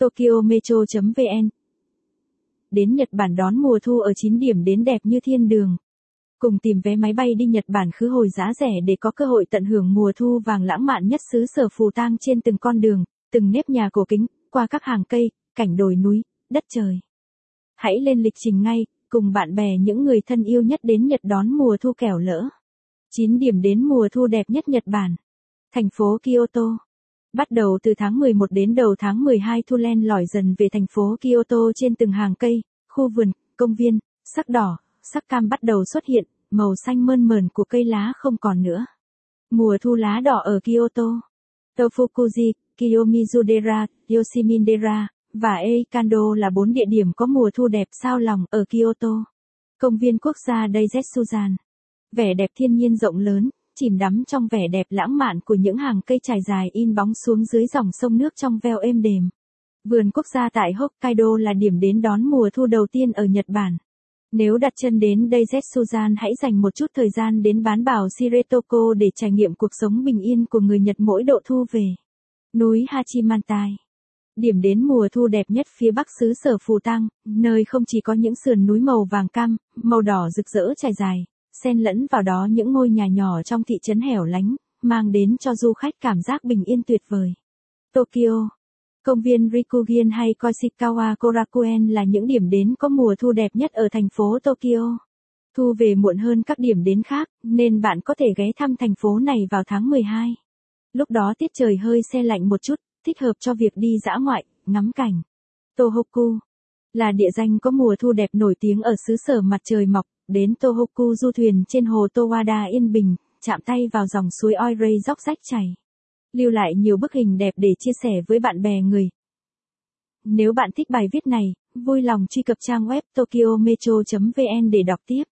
TokyoMetro.vn Đến Nhật Bản đón mùa thu ở 9 điểm đến đẹp như thiên đường. Cùng tìm vé máy bay đi Nhật Bản khứ hồi giá rẻ để có cơ hội tận hưởng mùa thu vàng lãng mạn nhất xứ sở phù tang trên từng con đường, từng nếp nhà cổ kính, qua các hàng cây, cảnh đồi núi, đất trời. Hãy lên lịch trình ngay, cùng bạn bè những người thân yêu nhất đến Nhật đón mùa thu kẻo lỡ. 9 điểm đến mùa thu đẹp nhất Nhật Bản. Thành phố Kyoto. Bắt đầu từ tháng 11 đến đầu tháng 12 thu len lỏi dần về thành phố Kyoto trên từng hàng cây, khu vườn, công viên, sắc đỏ, sắc cam bắt đầu xuất hiện, màu xanh mơn mờn của cây lá không còn nữa. Mùa thu lá đỏ ở Kyoto. Tofukuji, Kiyomizudera, Yoshimindera, và Eikando là bốn địa điểm có mùa thu đẹp sao lòng ở Kyoto. Công viên quốc gia Daizetsuzan. Vẻ đẹp thiên nhiên rộng lớn, chìm đắm trong vẻ đẹp lãng mạn của những hàng cây trải dài in bóng xuống dưới dòng sông nước trong veo êm đềm. Vườn quốc gia tại Hokkaido là điểm đến đón mùa thu đầu tiên ở Nhật Bản. Nếu đặt chân đến đây Zetsuzan hãy dành một chút thời gian đến bán đảo Shiretoko để trải nghiệm cuộc sống bình yên của người Nhật mỗi độ thu về. Núi Hachimantai Điểm đến mùa thu đẹp nhất phía bắc xứ sở Phù Tăng, nơi không chỉ có những sườn núi màu vàng cam, màu đỏ rực rỡ trải dài, xen lẫn vào đó những ngôi nhà nhỏ trong thị trấn hẻo lánh, mang đến cho du khách cảm giác bình yên tuyệt vời. Tokyo Công viên Rikugien hay Koishikawa Korakuen là những điểm đến có mùa thu đẹp nhất ở thành phố Tokyo. Thu về muộn hơn các điểm đến khác, nên bạn có thể ghé thăm thành phố này vào tháng 12. Lúc đó tiết trời hơi xe lạnh một chút, thích hợp cho việc đi dã ngoại, ngắm cảnh. Tohoku là địa danh có mùa thu đẹp nổi tiếng ở xứ sở mặt trời mọc, đến Tohoku du thuyền trên hồ Towada yên bình, chạm tay vào dòng suối Oirei dốc rách chảy. Lưu lại nhiều bức hình đẹp để chia sẻ với bạn bè người. Nếu bạn thích bài viết này, vui lòng truy cập trang web tokyometro.vn để đọc tiếp.